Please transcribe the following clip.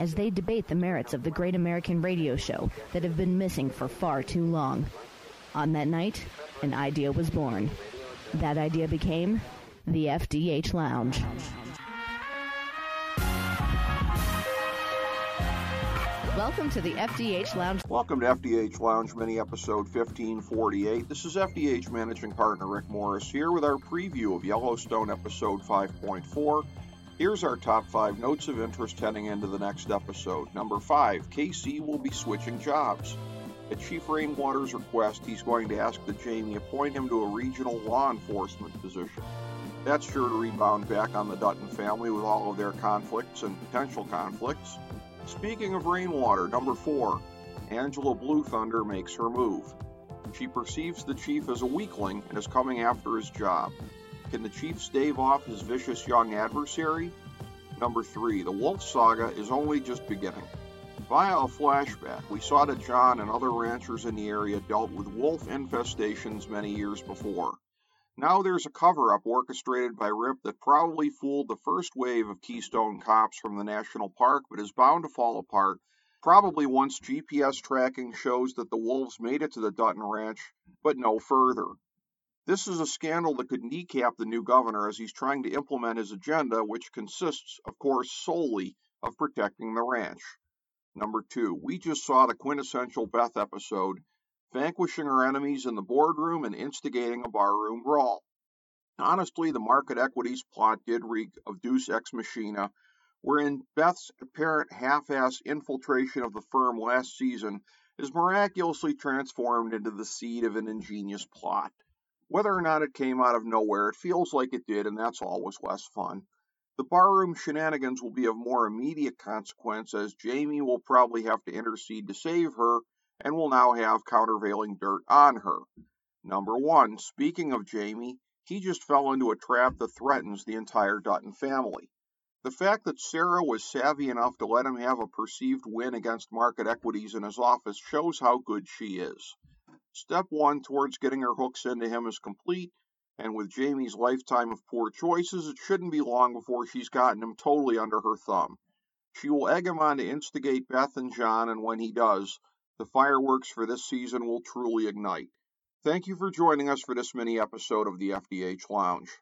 as they debate the merits of the great American radio show that have been missing for far too long. On that night, an idea was born. That idea became the FDH Lounge. Welcome to the FDH Lounge. Welcome to FDH Lounge Mini Episode 1548. This is FDH Managing Partner Rick Morris here with our preview of Yellowstone Episode 5.4. Here's our top five notes of interest heading into the next episode. Number five, Kayce will be switching jobs. At Chief Rainwater's request, he's going to ask that Jamie appoint him to a regional law enforcement position. That's sure to rebound back on the Dutton family with all of their conflicts and potential conflicts. Speaking of rainwater, number four, Angela Blue Thunder makes her move. She perceives the chief as a weakling and is coming after his job. Can the chief stave off his vicious young adversary? Number three, the Wolf Saga is only just beginning. Via a flashback, we saw that John and other ranchers in the area dealt with wolf infestations many years before. Now there's a cover up orchestrated by Rip that probably fooled the first wave of Keystone cops from the national park, but is bound to fall apart, probably once GPS tracking shows that the wolves made it to the Dutton Ranch, but no further. This is a scandal that could kneecap the new governor as he's trying to implement his agenda, which consists, of course, solely of protecting the ranch. Number two, we just saw the quintessential Beth episode vanquishing her enemies in the boardroom and instigating a barroom brawl. Honestly, the market equities plot did reek of Deus Ex Machina, wherein Beth's apparent half assed infiltration of the firm last season is miraculously transformed into the seed of an ingenious plot. Whether or not it came out of nowhere, it feels like it did, and that's always less fun. The barroom shenanigans will be of more immediate consequence as Jamie will probably have to intercede to save her and will now have countervailing dirt on her. Number one, speaking of Jamie, he just fell into a trap that threatens the entire Dutton family. The fact that Sarah was savvy enough to let him have a perceived win against market equities in his office shows how good she is. Step one towards getting her hooks into him is complete, and with Jamie's lifetime of poor choices, it shouldn't be long before she's gotten him totally under her thumb. She will egg him on to instigate Beth and John, and when he does, the fireworks for this season will truly ignite. Thank you for joining us for this mini episode of the FDH Lounge.